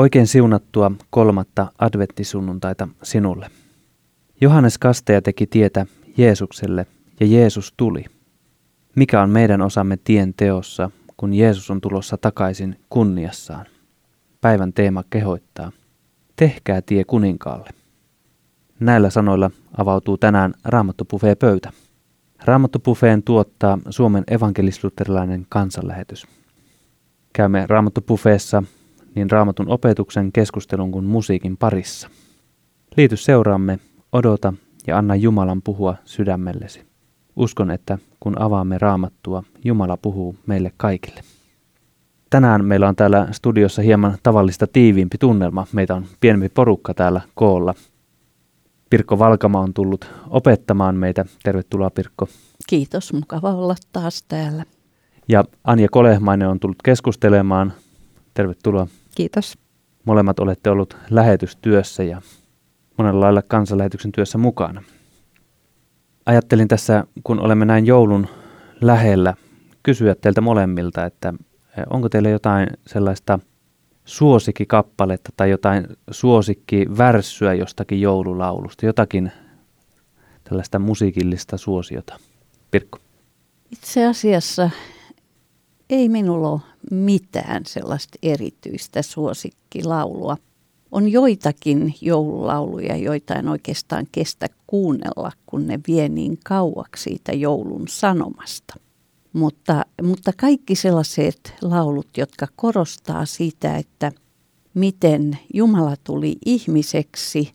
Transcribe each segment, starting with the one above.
Oikein siunattua kolmatta adventtisunnuntaita sinulle. Johannes Kasteja teki tietä Jeesukselle ja Jeesus tuli. Mikä on meidän osamme tien teossa, kun Jeesus on tulossa takaisin kunniassaan? Päivän teema kehoittaa. Tehkää tie kuninkaalle. Näillä sanoilla avautuu tänään Raamattopufeen pöytä. Raamattopufeen tuottaa Suomen evankelisluterilainen kansanlähetys. Käymme Raamattopufeessa niin raamatun opetuksen, keskustelun kuin musiikin parissa. Liity seuraamme, odota ja anna Jumalan puhua sydämellesi. Uskon, että kun avaamme raamattua, Jumala puhuu meille kaikille. Tänään meillä on täällä studiossa hieman tavallista tiiviimpi tunnelma. Meitä on pienempi porukka täällä koolla. Pirkko Valkama on tullut opettamaan meitä. Tervetuloa Pirkko. Kiitos, mukava olla taas täällä. Ja Anja Kolehmainen on tullut keskustelemaan. Tervetuloa. Kiitos. Molemmat olette ollut lähetystyössä ja monella lailla kansanlähetyksen työssä mukana. Ajattelin tässä, kun olemme näin joulun lähellä, kysyä teiltä molemmilta, että eh, onko teillä jotain sellaista suosikkikappaletta tai jotain suosikkivärssyä jostakin joululaulusta, jotakin tällaista musiikillista suosiota? Pirkko. Itse asiassa ei minulla ole mitään sellaista erityistä suosikkilaulua. On joitakin joululauluja, joita en oikeastaan kestä kuunnella, kun ne vie niin kauaksi siitä joulun sanomasta. Mutta, mutta kaikki sellaiset laulut, jotka korostaa sitä, että miten Jumala tuli ihmiseksi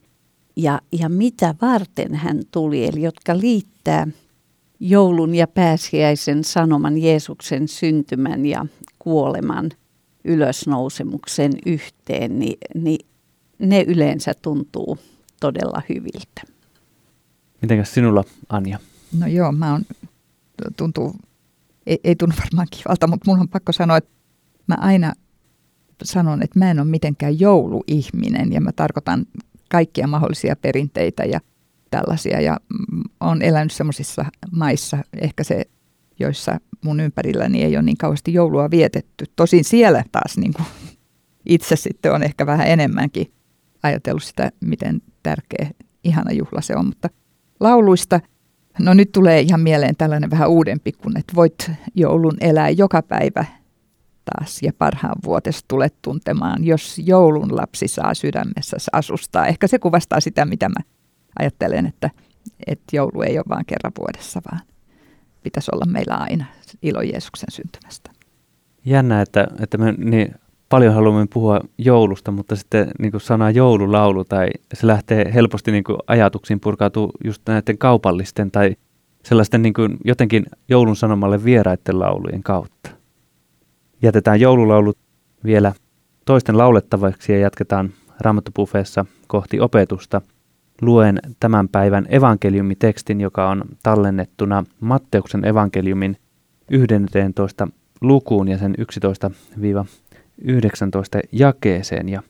ja, ja mitä varten hän tuli, eli jotka liittää joulun ja pääsiäisen sanoman Jeesuksen syntymän ja kuoleman ylösnousemuksen yhteen, niin, niin ne yleensä tuntuu todella hyviltä. Mitenkäs sinulla, Anja? No joo, mä oon, tuntuu, ei, ei tunnu varmaan kivalta, mutta mun on pakko sanoa, että mä aina sanon, että mä en ole mitenkään jouluihminen ja mä tarkoitan kaikkia mahdollisia perinteitä ja tällaisia ja on elänyt semmoisissa maissa, ehkä se, joissa mun ympärilläni ei ole niin kauheasti joulua vietetty. Tosin siellä taas niin kuin itse sitten on ehkä vähän enemmänkin ajatellut sitä, miten tärkeä, ihana juhla se on. Mutta lauluista, no nyt tulee ihan mieleen tällainen vähän uudempi, kun että voit joulun elää joka päivä taas ja parhaan vuotesta tulet tuntemaan, jos joulun lapsi saa sydämessä asustaa. Ehkä se kuvastaa sitä, mitä mä ajattelen, että, että joulu ei ole vain kerran vuodessa, vaan pitäisi olla meillä aina ilo Jeesuksen syntymästä. Jännä, että, että me niin paljon haluamme puhua joulusta, mutta sitten niin kuin sana joululaulu tai se lähtee helposti niin kuin ajatuksiin purkautuu just näiden kaupallisten tai sellaisten niin kuin jotenkin joulun sanomalle vieraiden laulujen kautta. Jätetään joululaulut vielä toisten laulettavaksi ja jatketaan Raamattopufeessa kohti opetusta – luen tämän päivän evankeliumitekstin, joka on tallennettuna Matteuksen evankeliumin 11 lukuun ja sen 11-19 jakeeseen. Ja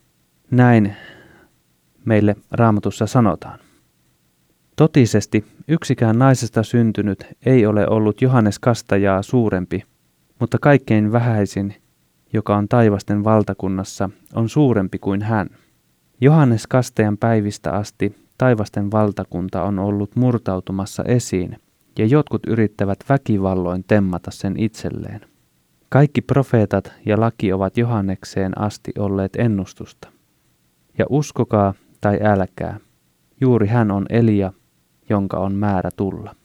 näin meille raamatussa sanotaan. Totisesti yksikään naisesta syntynyt ei ole ollut Johannes Kastajaa suurempi, mutta kaikkein vähäisin, joka on taivasten valtakunnassa, on suurempi kuin hän. Johannes Kastajan päivistä asti taivasten valtakunta on ollut murtautumassa esiin, ja jotkut yrittävät väkivalloin temmata sen itselleen. Kaikki profeetat ja laki ovat Johannekseen asti olleet ennustusta. Ja uskokaa tai älkää, juuri hän on Elia, jonka on määrä tulla.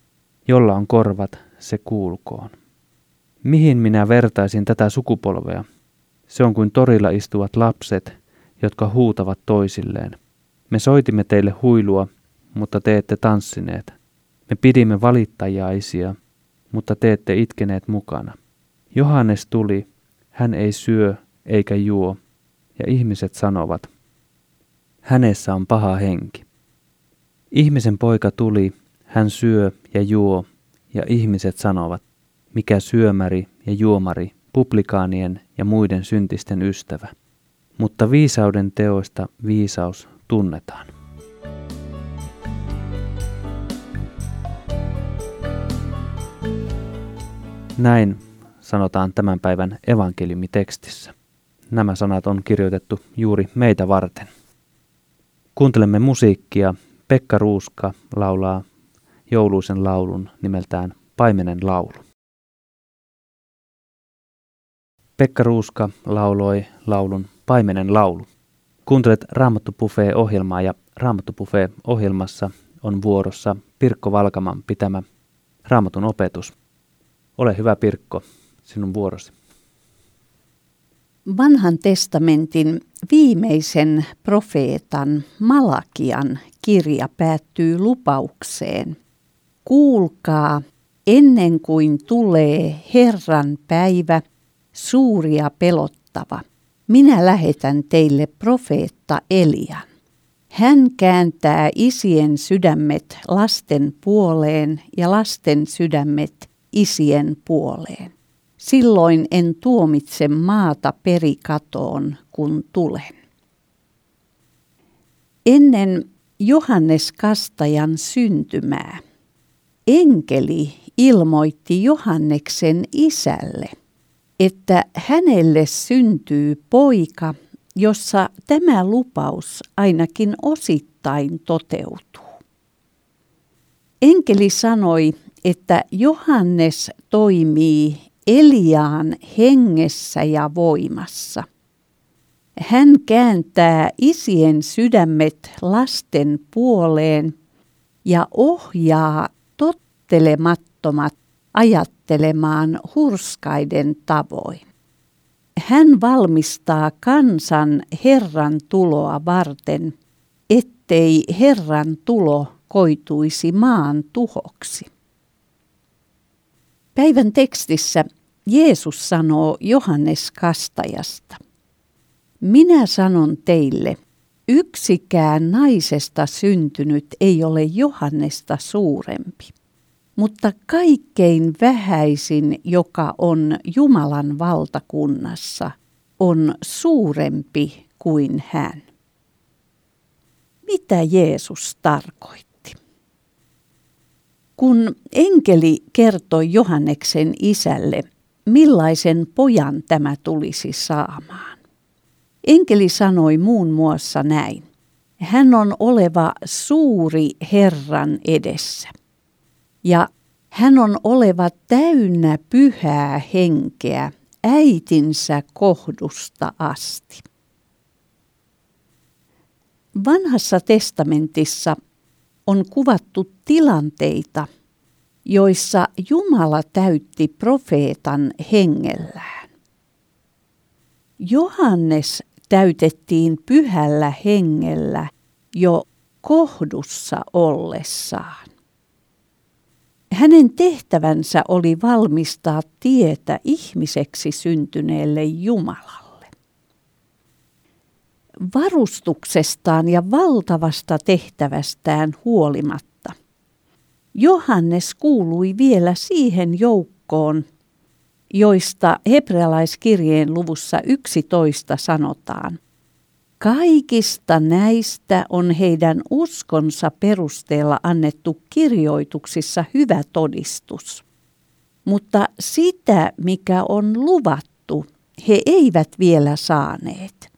Jolla on korvat, se kuulkoon. Mihin minä vertaisin tätä sukupolvea? Se on kuin torilla istuvat lapset, jotka huutavat toisilleen. Me soitimme teille huilua, mutta te ette tanssineet. Me pidimme valittajaisia, mutta te ette itkeneet mukana. Johannes tuli, hän ei syö eikä juo, ja ihmiset sanovat, hänessä on paha henki. Ihmisen poika tuli, hän syö ja juo, ja ihmiset sanovat, mikä syömäri ja juomari, publikaanien ja muiden syntisten ystävä. Mutta viisauden teoista viisaus tunnetaan. Näin sanotaan tämän päivän evankeliumitekstissä. nämä sanat on kirjoitettu juuri meitä varten. Kuuntelemme musiikkia. Pekka Ruuska laulaa jouluisen laulun nimeltään Paimenen laulu. Pekka Ruuska lauloi laulun Paimenen laulu. Kuuntelet Raamattu ohjelmaa ja Raamattu ohjelmassa on vuorossa Pirkko Valkaman pitämä Raamatun opetus. Ole hyvä Pirkko, sinun vuorosi. Vanhan testamentin viimeisen profeetan Malakian kirja päättyy lupaukseen. Kuulkaa, ennen kuin tulee Herran päivä, suuri ja pelottava. Minä lähetän teille profeetta Elian. Hän kääntää isien sydämet lasten puoleen ja lasten sydämet isien puoleen. Silloin en tuomitse maata perikatoon, kun tulen. Ennen Johannes Kastajan syntymää enkeli ilmoitti Johanneksen isälle, että hänelle syntyy poika, jossa tämä lupaus ainakin osittain toteutuu. Enkeli sanoi, että Johannes toimii Eliaan hengessä ja voimassa. Hän kääntää isien sydämet lasten puoleen ja ohjaa tottelemattomat ajattelemaan hurskaiden tavoin. Hän valmistaa kansan Herran tuloa varten, ettei Herran tulo koituisi maan tuhoksi. Päivän tekstissä Jeesus sanoo Johannes Kastajasta. Minä sanon teille, yksikään naisesta syntynyt ei ole Johannesta suurempi, mutta kaikkein vähäisin, joka on Jumalan valtakunnassa, on suurempi kuin hän. Mitä Jeesus tarkoitti? Kun enkeli kertoi Johanneksen isälle, millaisen pojan tämä tulisi saamaan. Enkeli sanoi muun muassa näin. Hän on oleva suuri Herran edessä. Ja hän on oleva täynnä pyhää henkeä äitinsä kohdusta asti. Vanhassa testamentissa on kuvattu tilanteita, joissa Jumala täytti profeetan hengellään. Johannes täytettiin pyhällä hengellä jo kohdussa ollessaan. Hänen tehtävänsä oli valmistaa tietä ihmiseksi syntyneelle Jumalalle varustuksestaan ja valtavasta tehtävästään huolimatta. Johannes kuului vielä siihen joukkoon, joista hebrealaiskirjeen luvussa 11 sanotaan. Kaikista näistä on heidän uskonsa perusteella annettu kirjoituksissa hyvä todistus. Mutta sitä, mikä on luvattu, he eivät vielä saaneet.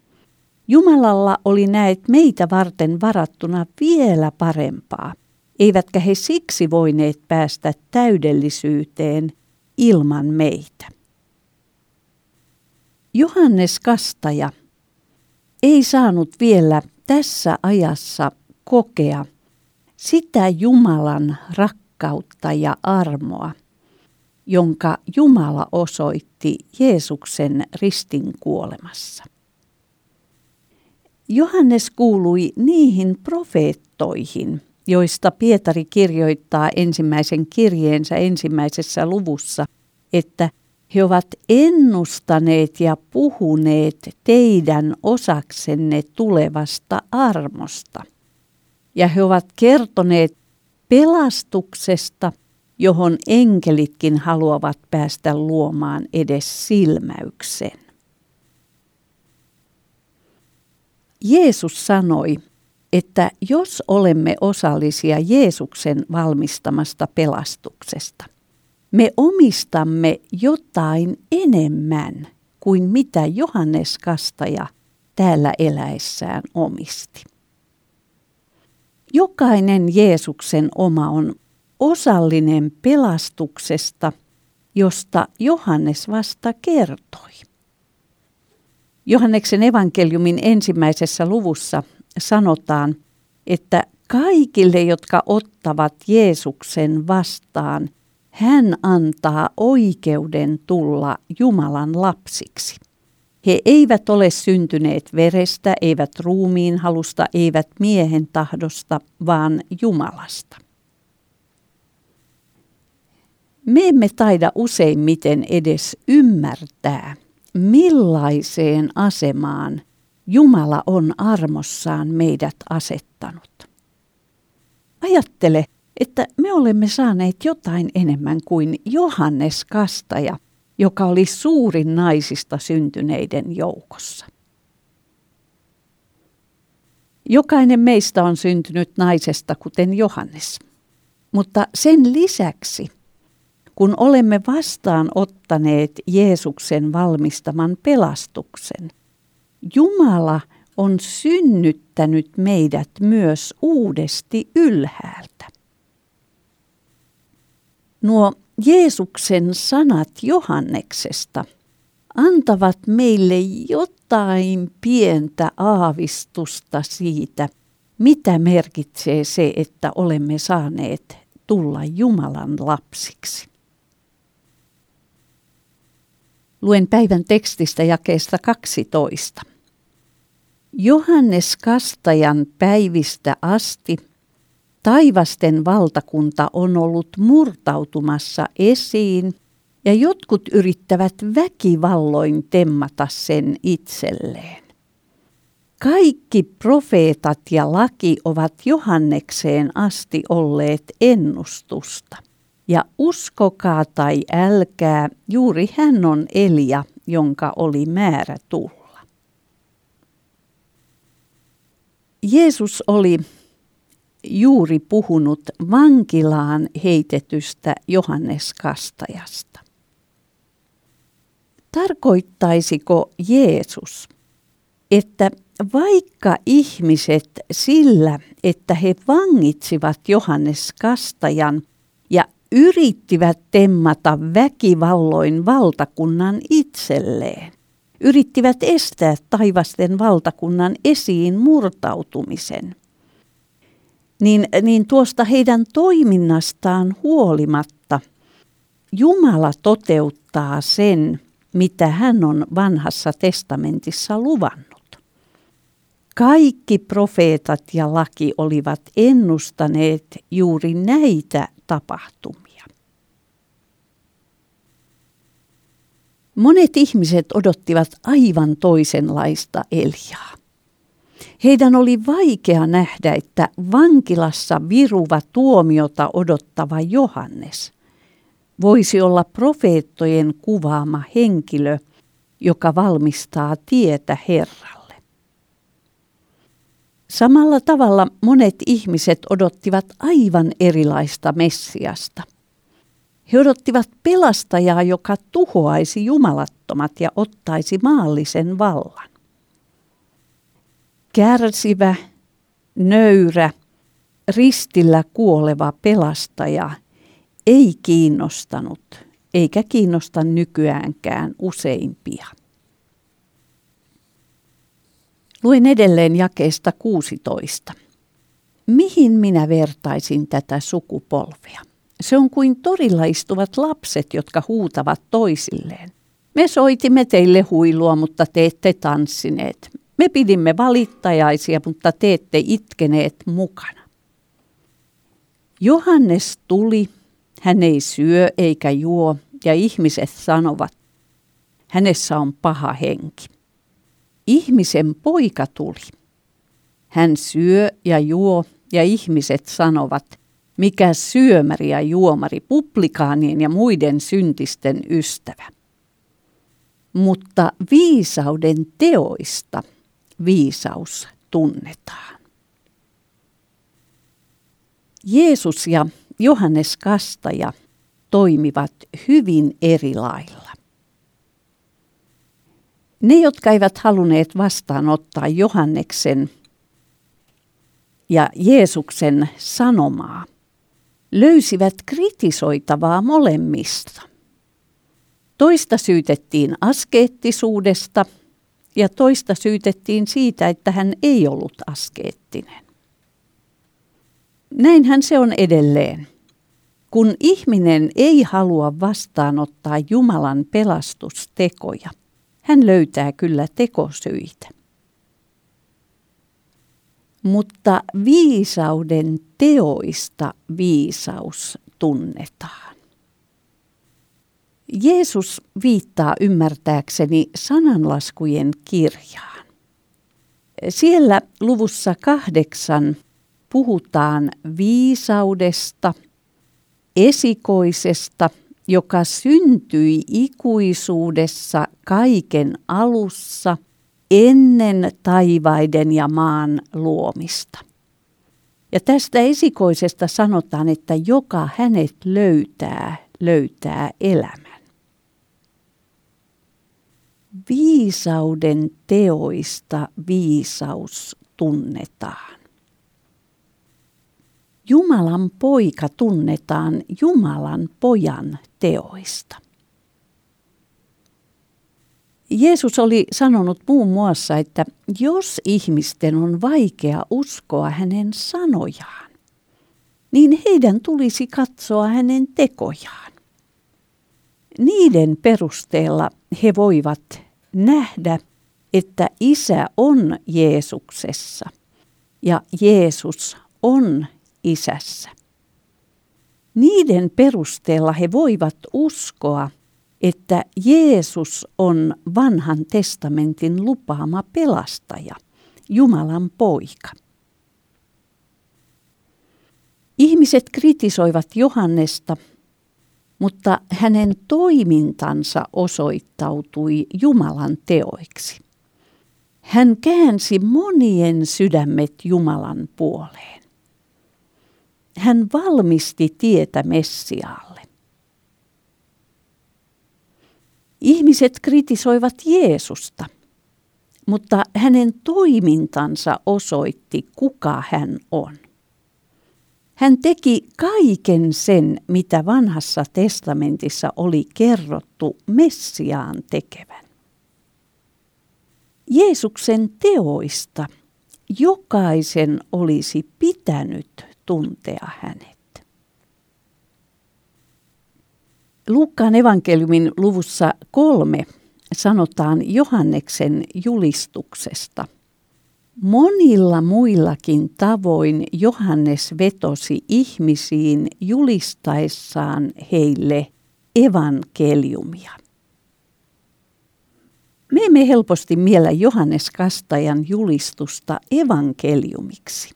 Jumalalla oli näet meitä varten varattuna vielä parempaa, eivätkä he siksi voineet päästä täydellisyyteen ilman meitä. Johannes Kastaja ei saanut vielä tässä ajassa kokea sitä Jumalan rakkautta ja armoa, jonka Jumala osoitti Jeesuksen ristin kuolemassa. Johannes kuului niihin profeettoihin, joista Pietari kirjoittaa ensimmäisen kirjeensä ensimmäisessä luvussa, että he ovat ennustaneet ja puhuneet teidän osaksenne tulevasta armosta. Ja he ovat kertoneet pelastuksesta, johon enkelitkin haluavat päästä luomaan edes silmäyksen. Jeesus sanoi, että jos olemme osallisia Jeesuksen valmistamasta pelastuksesta, me omistamme jotain enemmän kuin mitä Johannes Kastaja täällä eläessään omisti. Jokainen Jeesuksen oma on osallinen pelastuksesta, josta Johannes vasta kertoi. Johanneksen evankeliumin ensimmäisessä luvussa sanotaan, että kaikille, jotka ottavat Jeesuksen vastaan, hän antaa oikeuden tulla Jumalan lapsiksi. He eivät ole syntyneet verestä, eivät ruumiin halusta, eivät miehen tahdosta, vaan Jumalasta. Me emme taida useimmiten edes ymmärtää, millaiseen asemaan Jumala on armossaan meidät asettanut. Ajattele, että me olemme saaneet jotain enemmän kuin Johannes Kastaja, joka oli suurin naisista syntyneiden joukossa. Jokainen meistä on syntynyt naisesta, kuten Johannes. Mutta sen lisäksi, kun olemme vastaan ottaneet Jeesuksen valmistaman pelastuksen, Jumala on synnyttänyt meidät myös uudesti ylhäältä. Nuo Jeesuksen sanat Johanneksesta antavat meille jotain pientä aavistusta siitä, mitä merkitsee se, että olemme saaneet tulla Jumalan lapsiksi. Luen päivän tekstistä jakeesta 12. Johannes Kastajan päivistä asti – Taivasten valtakunta on ollut murtautumassa esiin ja jotkut yrittävät väkivalloin temmata sen itselleen. Kaikki profeetat ja laki ovat Johannekseen asti olleet ennustusta. Ja uskokaa tai älkää, juuri hän on Elia, jonka oli määrä tulla. Jeesus oli juuri puhunut vankilaan heitetystä Johannes Kastajasta. Tarkoittaisiko Jeesus, että vaikka ihmiset sillä, että he vangitsivat Johannes Kastajan ja yrittivät temmata väkivalloin valtakunnan itselleen, yrittivät estää taivasten valtakunnan esiin murtautumisen – niin, niin tuosta heidän toiminnastaan huolimatta Jumala toteuttaa sen, mitä hän on vanhassa testamentissa luvannut. Kaikki profeetat ja laki olivat ennustaneet juuri näitä tapahtumia. Monet ihmiset odottivat aivan toisenlaista Eliaa. Heidän oli vaikea nähdä, että vankilassa viruva tuomiota odottava Johannes voisi olla profeettojen kuvaama henkilö, joka valmistaa tietä Herralle. Samalla tavalla monet ihmiset odottivat aivan erilaista Messiasta. He odottivat pelastajaa, joka tuhoaisi jumalattomat ja ottaisi maallisen vallan kärsivä, nöyrä, ristillä kuoleva pelastaja ei kiinnostanut eikä kiinnosta nykyäänkään useimpia. Luen edelleen jakeesta 16. Mihin minä vertaisin tätä sukupolvea? Se on kuin torilla istuvat lapset, jotka huutavat toisilleen. Me soitimme teille huilua, mutta te ette tanssineet. Me pidimme valittajaisia, mutta te ette itkeneet mukana. Johannes tuli, hän ei syö eikä juo, ja ihmiset sanovat, hänessä on paha henki. Ihmisen poika tuli. Hän syö ja juo, ja ihmiset sanovat, mikä syömäri ja juomari, publikaanien ja muiden syntisten ystävä. Mutta viisauden teoista viisaus tunnetaan. Jeesus ja Johannes Kastaja toimivat hyvin eri lailla. Ne, jotka eivät halunneet vastaanottaa Johanneksen ja Jeesuksen sanomaa, löysivät kritisoitavaa molemmista. Toista syytettiin askeettisuudesta ja toista syytettiin siitä, että hän ei ollut askeettinen. Näinhän se on edelleen. Kun ihminen ei halua vastaanottaa Jumalan pelastustekoja, hän löytää kyllä tekosyitä. Mutta viisauden teoista viisaus tunnetaan. Jeesus viittaa ymmärtääkseni sananlaskujen kirjaan. Siellä luvussa kahdeksan puhutaan viisaudesta, esikoisesta, joka syntyi ikuisuudessa kaiken alussa ennen taivaiden ja maan luomista. Ja tästä esikoisesta sanotaan, että joka hänet löytää, löytää elämän. Viisauden teoista viisaus tunnetaan. Jumalan poika tunnetaan Jumalan pojan teoista. Jeesus oli sanonut muun muassa, että jos ihmisten on vaikea uskoa hänen sanojaan, niin heidän tulisi katsoa hänen tekojaan. Niiden perusteella he voivat nähdä, että isä on Jeesuksessa ja Jeesus on isässä. Niiden perusteella he voivat uskoa, että Jeesus on vanhan testamentin lupaama pelastaja, Jumalan poika. Ihmiset kritisoivat Johannesta, mutta hänen toimintansa osoittautui Jumalan teoiksi. Hän käänsi monien sydämet Jumalan puoleen. Hän valmisti tietä Messiaalle. Ihmiset kritisoivat Jeesusta, mutta hänen toimintansa osoitti, kuka hän on. Hän teki kaiken sen, mitä vanhassa testamentissa oli kerrottu Messiaan tekevän. Jeesuksen teoista jokaisen olisi pitänyt tuntea hänet. Luukkaan evankeliumin luvussa kolme sanotaan Johanneksen julistuksesta. Monilla muillakin tavoin Johannes vetosi ihmisiin julistaessaan heille evankeliumia. Me emme helposti miellä Johannes Kastajan julistusta evankeliumiksi.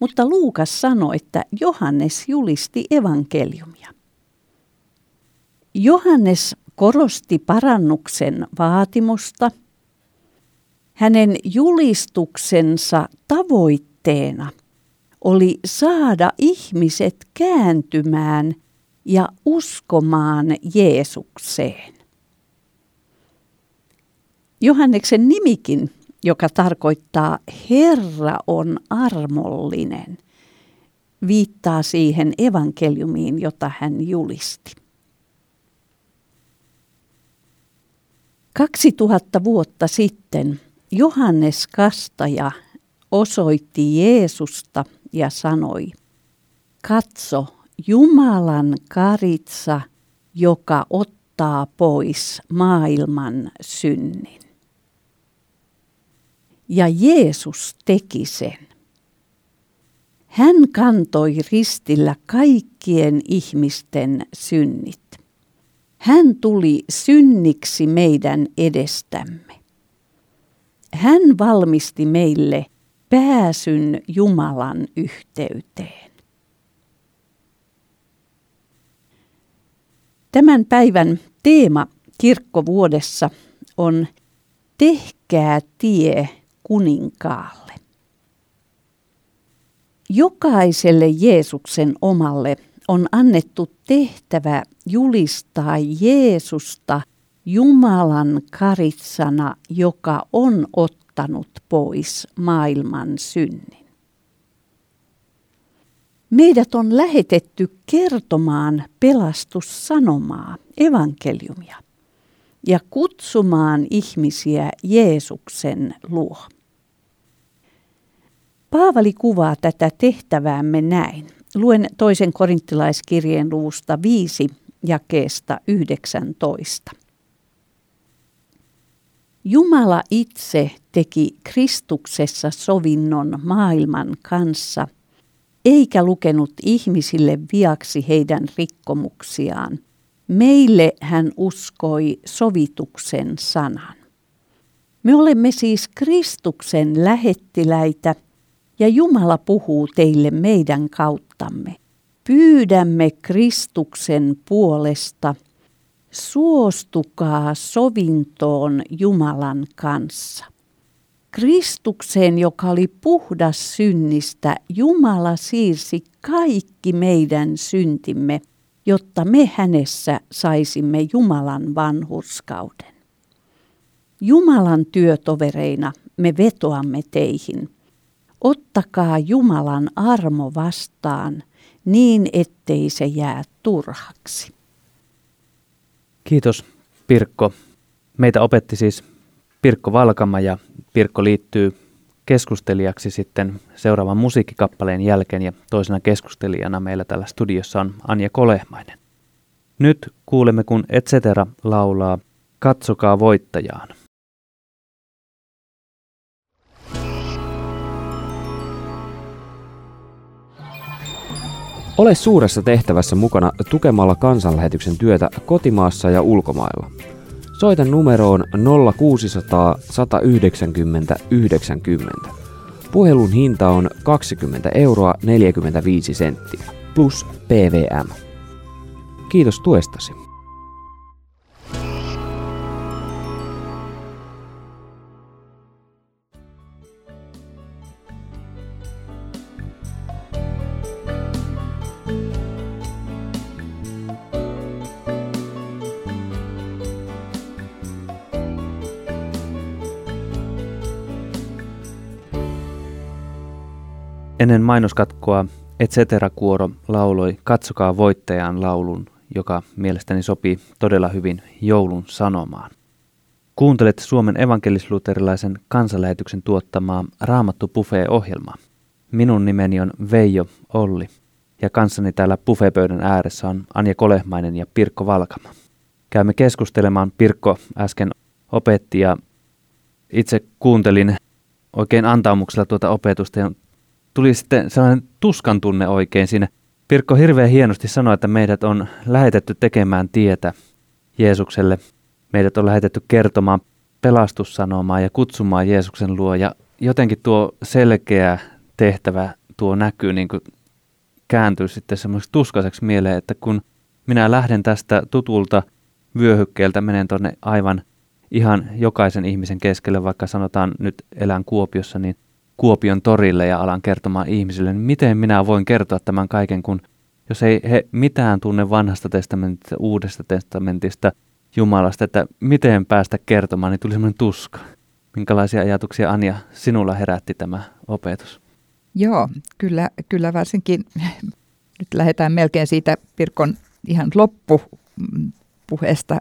Mutta Luukas sanoi, että Johannes julisti evankeliumia. Johannes korosti parannuksen vaatimusta. Hänen julistuksensa tavoitteena oli saada ihmiset kääntymään ja uskomaan Jeesukseen. Johanneksen nimikin joka tarkoittaa Herra on armollinen, viittaa siihen evankeliumiin, jota hän julisti. 2000 vuotta sitten Johannes Kastaja osoitti Jeesusta ja sanoi, katso Jumalan karitsa, joka ottaa pois maailman synnin. Ja Jeesus teki sen. Hän kantoi ristillä kaikkien ihmisten synnit. Hän tuli synniksi meidän edestämme. Hän valmisti meille pääsyn Jumalan yhteyteen. Tämän päivän teema kirkkovuodessa on Tehkää tie kuninkaalle. Jokaiselle Jeesuksen omalle on annettu tehtävä julistaa Jeesusta Jumalan karitsana, joka on ottanut pois maailman synnin. Meidät on lähetetty kertomaan pelastussanomaa, evankeliumia, ja kutsumaan ihmisiä Jeesuksen luo. Paavali kuvaa tätä tehtäväämme näin. Luen toisen korinttilaiskirjeen luvusta 5 jakeesta 19. Jumala itse teki Kristuksessa sovinnon maailman kanssa, eikä lukenut ihmisille viaksi heidän rikkomuksiaan. Meille hän uskoi sovituksen sanan. Me olemme siis Kristuksen lähettiläitä ja Jumala puhuu teille meidän kauttamme. Pyydämme Kristuksen puolesta – suostukaa sovintoon Jumalan kanssa. Kristukseen, joka oli puhdas synnistä, Jumala siirsi kaikki meidän syntimme, jotta me hänessä saisimme Jumalan vanhurskauden. Jumalan työtovereina me vetoamme teihin. Ottakaa Jumalan armo vastaan niin, ettei se jää turhaksi. Kiitos Pirkko. Meitä opetti siis Pirkko Valkama ja Pirkko liittyy keskustelijaksi sitten seuraavan musiikkikappaleen jälkeen ja toisena keskustelijana meillä täällä studiossa on Anja Kolehmainen. Nyt kuulemme, kun Etcetera laulaa Katsokaa voittajaan. Ole suuressa tehtävässä mukana tukemalla kansanlähetyksen työtä kotimaassa ja ulkomailla. Soita numeroon 0600 190 90. Puhelun hinta on 20 euroa 45 senttiä plus PVM. Kiitos tuestasi. Ennen mainoskatkoa Etcetera-kuoro lauloi Katsokaa voittajan laulun, joka mielestäni sopii todella hyvin joulun sanomaan. Kuuntelet Suomen evankelisluterilaisen kansanlähetyksen tuottamaa Raamattu Buffet-ohjelmaa. Minun nimeni on Veijo Olli ja kanssani täällä buffetpöydän ääressä on Anja Kolehmainen ja Pirkko Valkama. Käymme keskustelemaan. Pirkko äsken opetti ja itse kuuntelin oikein antaumuksella tuota opetusta ja tuli sitten sellainen tuskan tunne oikein siinä. Pirkko hirveän hienosti sanoi, että meidät on lähetetty tekemään tietä Jeesukselle. Meidät on lähetetty kertomaan pelastussanomaa ja kutsumaan Jeesuksen luo. Ja jotenkin tuo selkeä tehtävä, tuo näkyy niin kuin kääntyy sitten semmoiseksi tuskaiseksi mieleen, että kun minä lähden tästä tutulta vyöhykkeeltä, menen tuonne aivan ihan jokaisen ihmisen keskelle, vaikka sanotaan nyt elän Kuopiossa, niin Kuopion torille ja alan kertomaan ihmisille, niin miten minä voin kertoa tämän kaiken, kun jos ei he mitään tunne vanhasta testamentista, uudesta testamentista, Jumalasta, että miten päästä kertomaan, niin tuli semmoinen tuska. Minkälaisia ajatuksia Anja sinulla herätti tämä opetus? Joo, kyllä, kyllä varsinkin nyt lähdetään melkein siitä Pirkon ihan loppupuheesta,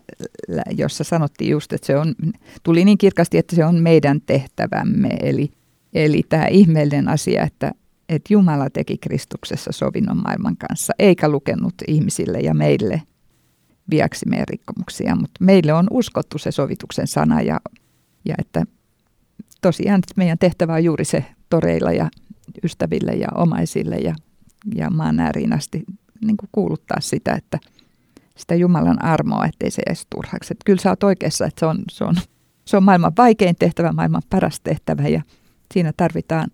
jossa sanottiin just, että se on, tuli niin kirkasti, että se on meidän tehtävämme. Eli Eli tämä ihmeellinen asia, että, että Jumala teki Kristuksessa sovinnon maailman kanssa, eikä lukenut ihmisille ja meille viaksi meidän rikkomuksia, mutta meille on uskottu se sovituksen sana ja, ja että tosiaan meidän tehtävä on juuri se toreilla ja ystäville ja omaisille ja, ja maan ääriin asti niin kuuluttaa sitä, että sitä Jumalan armoa, ettei se edes turhaksi. Että kyllä sä oot oikeassa, että se on, se, on, se on maailman vaikein tehtävä, maailman paras tehtävä ja siinä tarvitaan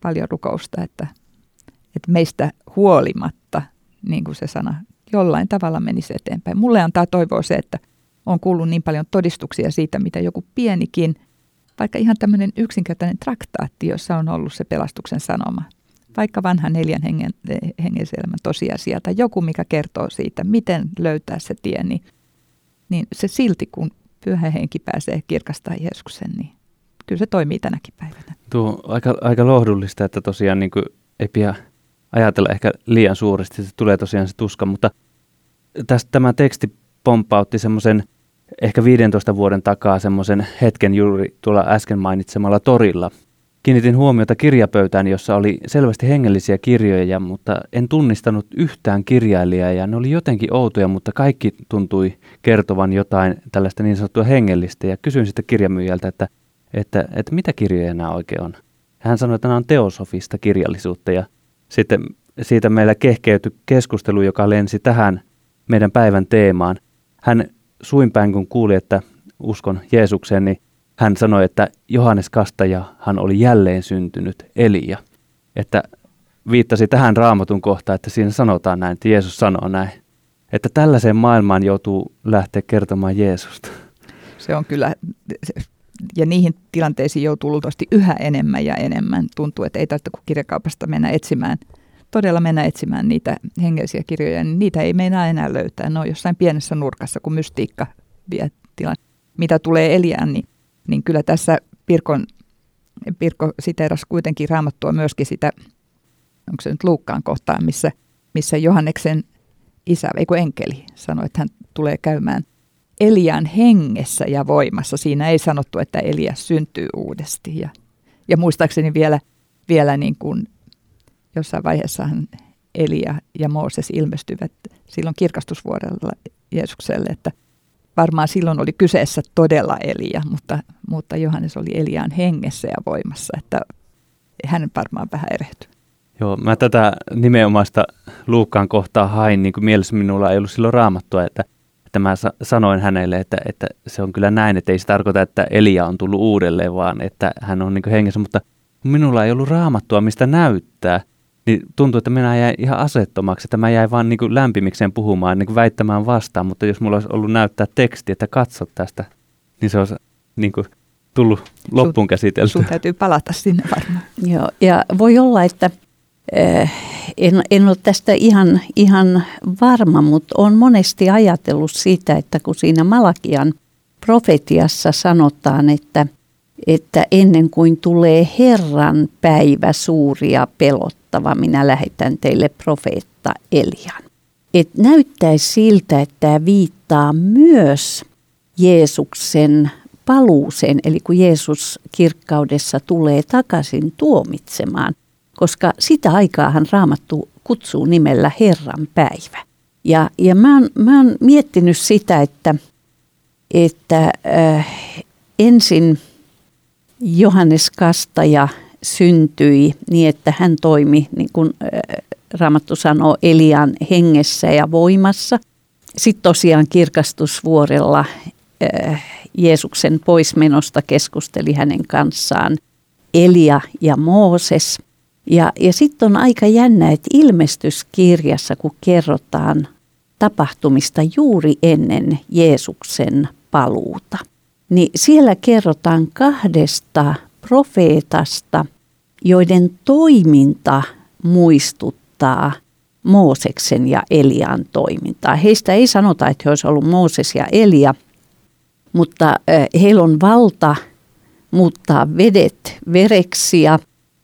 paljon rukousta, että, että meistä huolimatta, niin kuin se sana jollain tavalla menisi eteenpäin. Mulle antaa toivoa se, että on kuullut niin paljon todistuksia siitä, mitä joku pienikin, vaikka ihan tämmöinen yksinkertainen traktaatti, jossa on ollut se pelastuksen sanoma. Vaikka vanha neljän hengen, hengen elämän tosiasia tai joku, mikä kertoo siitä, miten löytää se tie, niin niin se silti kun pyhä henki pääsee kirkastaa Jeesuksen, niin kyllä se toimii tänäkin päivänä. Tuo aika, aika lohdullista, että tosiaan niin kuin ei pidä ajatella ehkä liian suuresti, se tulee tosiaan se tuska, mutta tästä tämä teksti pomppautti semmoisen ehkä 15 vuoden takaa semmoisen hetken juuri tuolla äsken mainitsemalla torilla. Kiinnitin huomiota kirjapöytään, jossa oli selvästi hengellisiä kirjoja, mutta en tunnistanut yhtään kirjailijaa ja ne oli jotenkin outoja, mutta kaikki tuntui kertovan jotain tällaista niin sanottua hengellistä ja kysyin sitten kirjamyyjältä, että, että, että mitä kirjoja nämä oikein on. Hän sanoi, että nämä on teosofista kirjallisuutta ja sitten siitä meillä kehkeytyi keskustelu, joka lensi tähän meidän päivän teemaan. Hän suinpäin kun kuuli, että uskon Jeesukseen, niin hän sanoi, että Johannes Kastaja hän oli jälleen syntynyt Elia. Että viittasi tähän raamatun kohtaan, että siinä sanotaan näin, että Jeesus sanoo näin. Että tällaiseen maailmaan joutuu lähteä kertomaan Jeesusta. Se on kyllä, ja niihin tilanteisiin joutuu luultavasti yhä enemmän ja enemmän. Tuntuu, että ei tarvitse kuin kirjakaupasta mennä etsimään, todella mennä etsimään niitä hengellisiä kirjoja, niin niitä ei meinaa enää löytää. Ne on jossain pienessä nurkassa, kun mystiikka vie tilan. Mitä tulee Eliään, niin, niin kyllä tässä Pirkon, Pirkko siteeras kuitenkin raamattua myöskin sitä, onko se nyt Luukkaan kohtaan, missä, missä Johanneksen isä, ei kun enkeli, sanoi, että hän tulee käymään – Elian hengessä ja voimassa. Siinä ei sanottu, että Elias syntyy uudesti. Ja, ja muistaakseni vielä, vielä niin kuin jossain vaiheessahan Elia ja Mooses ilmestyvät silloin kirkastusvuodella Jeesukselle, että varmaan silloin oli kyseessä todella Elia, mutta, mutta Johannes oli Eliaan hengessä ja voimassa, että hän varmaan vähän erehtyi. Joo, mä tätä nimenomaista Luukkaan kohtaa hain, niin kuin mielessä minulla ei ollut silloin raamattua, että – että mä sanoin hänelle, että, että se on kyllä näin, että ei se tarkoita, että Elia on tullut uudelleen, vaan että hän on niin hengessä, mutta minulla ei ollut raamattua, mistä näyttää, niin tuntuu, että minä jäin ihan asettomaksi, että mä jäin vaan niin kuin lämpimikseen puhumaan, niin kuin väittämään vastaan, mutta jos mulla olisi ollut näyttää teksti, että katso tästä, niin se olisi niin kuin tullut loppuun käsitelty. Sun täytyy palata sinne varmaan. Joo, ja voi olla, että Eh, en, en ole tästä ihan, ihan varma, mutta olen monesti ajatellut siitä, että kun siinä Malakian profetiassa sanotaan, että, että ennen kuin tulee Herran päivä suuri ja pelottava, minä lähetän teille profeetta Elian. Et näyttäisi siltä, että tämä viittaa myös Jeesuksen paluuseen, eli kun Jeesus kirkkaudessa tulee takaisin tuomitsemaan – koska sitä aikaahan raamattu kutsuu nimellä Herran päivä. Ja, ja mä, oon, mä oon miettinyt sitä, että, että äh, ensin Johannes Kastaja syntyi niin, että hän toimi, niin kuin äh, Raamattu sanoo, Elian hengessä ja voimassa. Sitten tosiaan kirkastusvuorella äh, Jeesuksen poismenosta keskusteli hänen kanssaan Elia ja Mooses – ja, ja sitten on aika jännä, että ilmestyskirjassa, kun kerrotaan tapahtumista juuri ennen Jeesuksen paluuta, niin siellä kerrotaan kahdesta profeetasta, joiden toiminta muistuttaa Mooseksen ja Elian toimintaa. Heistä ei sanota, että he olisivat ollut Mooses ja Elia, mutta heillä on valta muuttaa vedet vereksi ja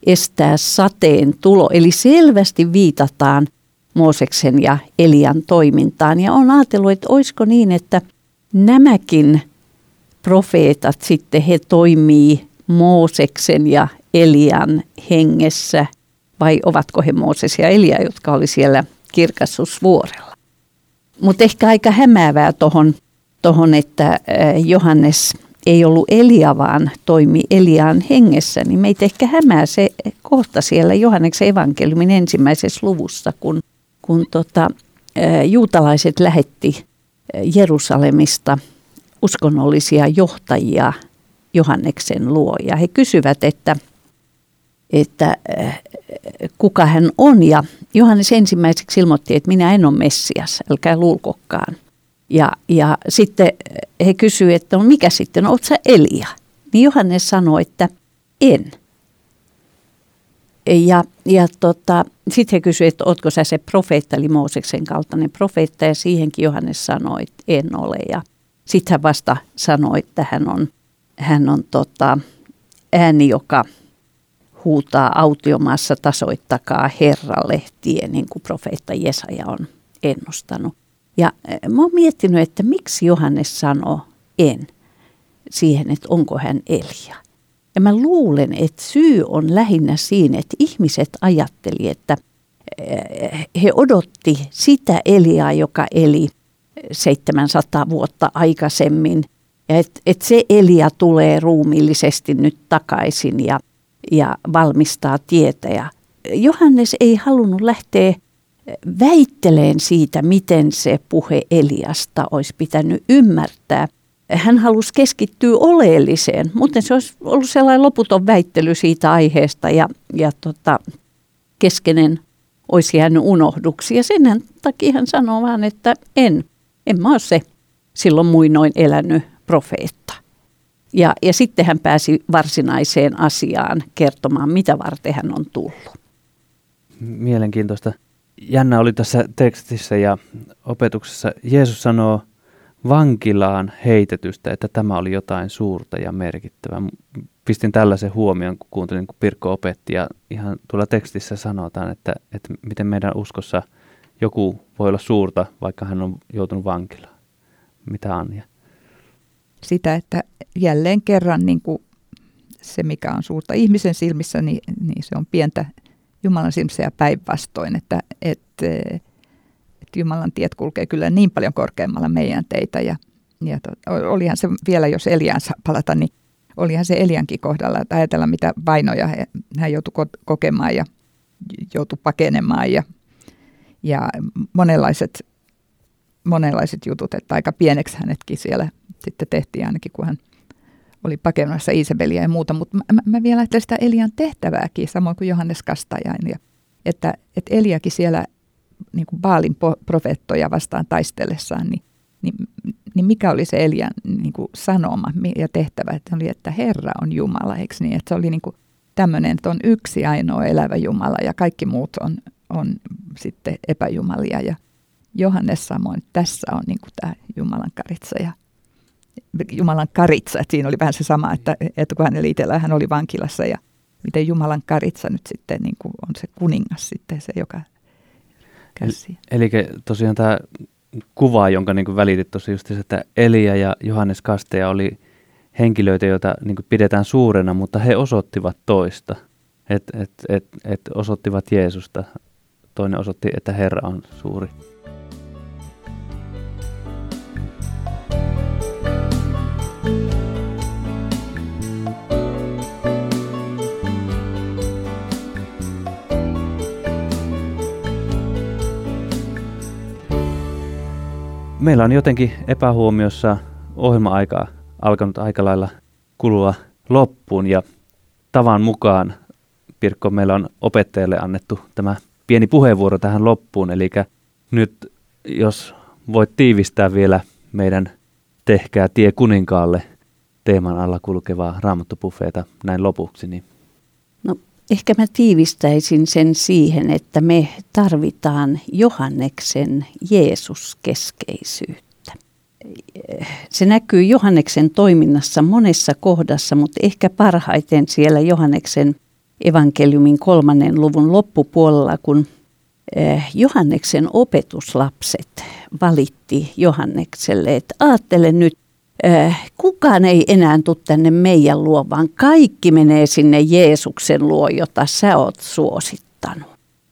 estää sateen tulo. Eli selvästi viitataan Mooseksen ja Elian toimintaan. Ja on ajatellut, että olisiko niin, että nämäkin profeetat sitten he toimii Mooseksen ja Elian hengessä vai ovatko he Mooses ja Elia, jotka oli siellä kirkastusvuorella. Mutta ehkä aika hämäävää tuohon, tohon, että Johannes ei ollut Elia, vaan toimi Eliaan hengessä, niin meitä ehkä hämää se kohta siellä Johanneksen evankeliumin ensimmäisessä luvussa, kun, kun tota, juutalaiset lähetti Jerusalemista uskonnollisia johtajia Johanneksen luo. Ja he kysyvät, että, että kuka hän on. Ja Johannes ensimmäiseksi ilmoitti, että minä en ole Messias, älkää luulkokkaan. Ja, ja sitten he kysyivät, että no mikä sitten, oletko sä Elia? Niin Johannes sanoi, että en. Ja, ja tota, sitten he kysyivät, että oletko sä se profeetta, eli Mooseksen kaltainen profeetta, ja siihenkin Johannes sanoi, että en ole. Ja, sitten hän vasta sanoi, että hän on, hän on tota, ääni, joka huutaa autiomaassa tasoittakaa Herralle tie, niin kuin profeetta Jesaja on ennustanut. Ja eh, mä oon miettinyt, että miksi Johannes sanoo en siihen, että onko hän Elia. Ja mä luulen, että syy on lähinnä siinä, että ihmiset ajatteli, että eh, he odotti sitä Eliaa, joka eli 700 vuotta aikaisemmin. Ja että et se Elia tulee ruumiillisesti nyt takaisin ja, ja valmistaa tietä. Ja Johannes ei halunnut lähteä väitteleen siitä, miten se puhe Eliasta olisi pitänyt ymmärtää. Hän halusi keskittyä oleelliseen, mutta se olisi ollut sellainen loputon väittely siitä aiheesta ja, ja tota, keskeinen olisi jäänyt unohduksi. Ja sen takia hän sanoo vaan, että en, en mä ole se silloin muinoin elänyt profeetta. Ja, ja sitten hän pääsi varsinaiseen asiaan kertomaan, mitä varten hän on tullut. Mielenkiintoista jännä oli tässä tekstissä ja opetuksessa. Jeesus sanoo vankilaan heitetystä, että tämä oli jotain suurta ja merkittävää. Pistin tällaisen huomioon, kun kuuntelin, kun Pirkko opetti. Ja ihan tuolla tekstissä sanotaan, että, että miten meidän uskossa joku voi olla suurta, vaikka hän on joutunut vankilaan. Mitä Anja? Sitä, että jälleen kerran niin kuin se, mikä on suurta ihmisen silmissä, niin, niin se on pientä Jumalan silmissä päinvastoin, että, että, että Jumalan tiet kulkee kyllä niin paljon korkeammalla meidän teitä. Ja, ja to, olihan se vielä, jos Eliaan palata, niin olihan se Eliankin kohdalla, että ajatella mitä vainoja hän joutui kokemaan ja joutui pakenemaan ja, ja monenlaiset, monenlaiset jutut, että aika pieneksi hänetkin siellä sitten tehtiin ainakin, kun hän oli pakemassa Iisabelia ja muuta, mutta mä, mä vielä ajattelen sitä Elian tehtävääkin, samoin kuin Johannes Kastajain, ja, että, että Eliakin siellä niin kuin Baalin profeettoja vastaan taistellessaan, niin, niin, niin mikä oli se Elian niin kuin sanoma ja tehtävä, että oli, että Herra on Jumala, eikö niin, että se oli niin kuin tämmöinen, että on yksi ainoa elävä Jumala ja kaikki muut on, on sitten epäjumalia. Ja Johannes samoin, tässä on niin kuin tämä Jumalan karitsa ja Jumalan karitsa. Että siinä oli vähän se sama, että, että kun hänellä itsellään hän oli vankilassa ja miten Jumalan karitsa nyt sitten niin kuin on se kuningas sitten, se joka kärsii. Eli tosiaan tämä kuva, jonka niin kuin välitit tuossa just, että Elia ja Johannes Kasteja oli henkilöitä, joita niin kuin pidetään suurena, mutta he osoittivat toista. Että et, et, et osoittivat Jeesusta. Toinen osoitti, että Herra on suuri. Meillä on jotenkin epähuomiossa ohjelma-aika alkanut aika lailla kulua loppuun ja tavan mukaan, Pirkko, meillä on opettajalle annettu tämä pieni puheenvuoro tähän loppuun, eli nyt jos voit tiivistää vielä meidän Tehkää tie kuninkaalle teeman alla kulkevaa raamattopufeeta näin lopuksi, niin Ehkä mä tiivistäisin sen siihen, että me tarvitaan Johanneksen Jeesus-keskeisyyttä. Se näkyy Johanneksen toiminnassa monessa kohdassa, mutta ehkä parhaiten siellä Johanneksen evankeliumin kolmannen luvun loppupuolella, kun eh, Johanneksen opetuslapset valitti Johannekselle, että ajattele nyt, kukaan ei enää tule tänne meidän luo, vaan kaikki menee sinne Jeesuksen luo, jota sä oot suosittanut.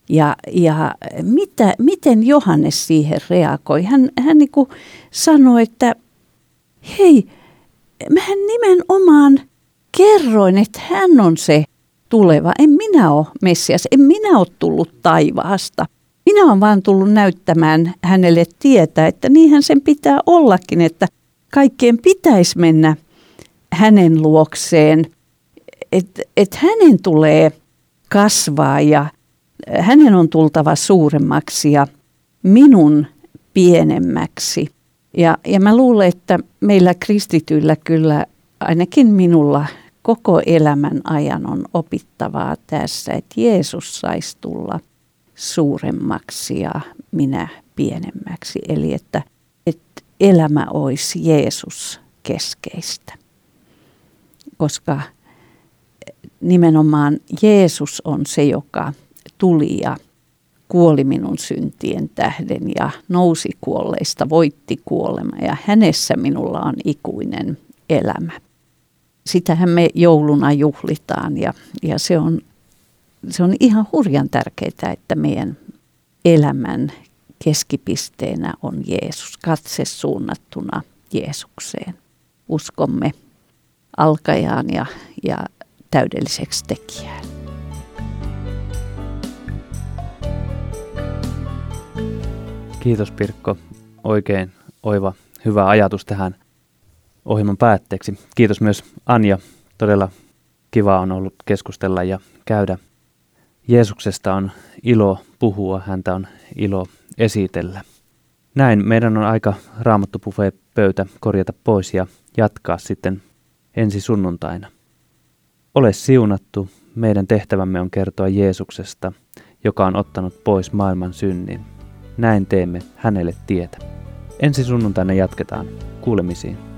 Ja, ja mitä, miten Johannes siihen reagoi? Hän, hän niin sanoi, että hei, mähän nimenomaan kerroin, että hän on se tuleva. En minä ole Messias, en minä ole tullut taivaasta. Minä olen vaan tullut näyttämään hänelle tietä, että niinhän sen pitää ollakin, että – kaikkien pitäisi mennä hänen luokseen, että et hänen tulee kasvaa ja hänen on tultava suuremmaksi ja minun pienemmäksi. Ja, ja mä luulen, että meillä kristityillä kyllä, ainakin minulla, koko elämän ajan on opittavaa tässä, että Jeesus saisi tulla suuremmaksi ja minä pienemmäksi. Eli että, että elämä olisi Jeesus keskeistä. Koska nimenomaan Jeesus on se, joka tuli ja kuoli minun syntien tähden ja nousi kuolleista, voitti kuolema ja hänessä minulla on ikuinen elämä. Sitähän me jouluna juhlitaan ja, ja se, on, se on ihan hurjan tärkeää, että meidän elämän keskipisteenä on Jeesus, katse suunnattuna Jeesukseen. Uskomme alkajaan ja, ja täydelliseksi tekijään. Kiitos Pirkko. Oikein oiva, hyvä ajatus tähän ohjelman päätteeksi. Kiitos myös Anja. Todella kiva on ollut keskustella ja käydä. Jeesuksesta on ilo puhua, häntä on ilo esitellä. Näin meidän on aika raamattu pöytä korjata pois ja jatkaa sitten ensi sunnuntaina. Ole siunattu, meidän tehtävämme on kertoa Jeesuksesta, joka on ottanut pois maailman synnin. Näin teemme hänelle tietä. Ensi sunnuntaina jatketaan. Kuulemisiin.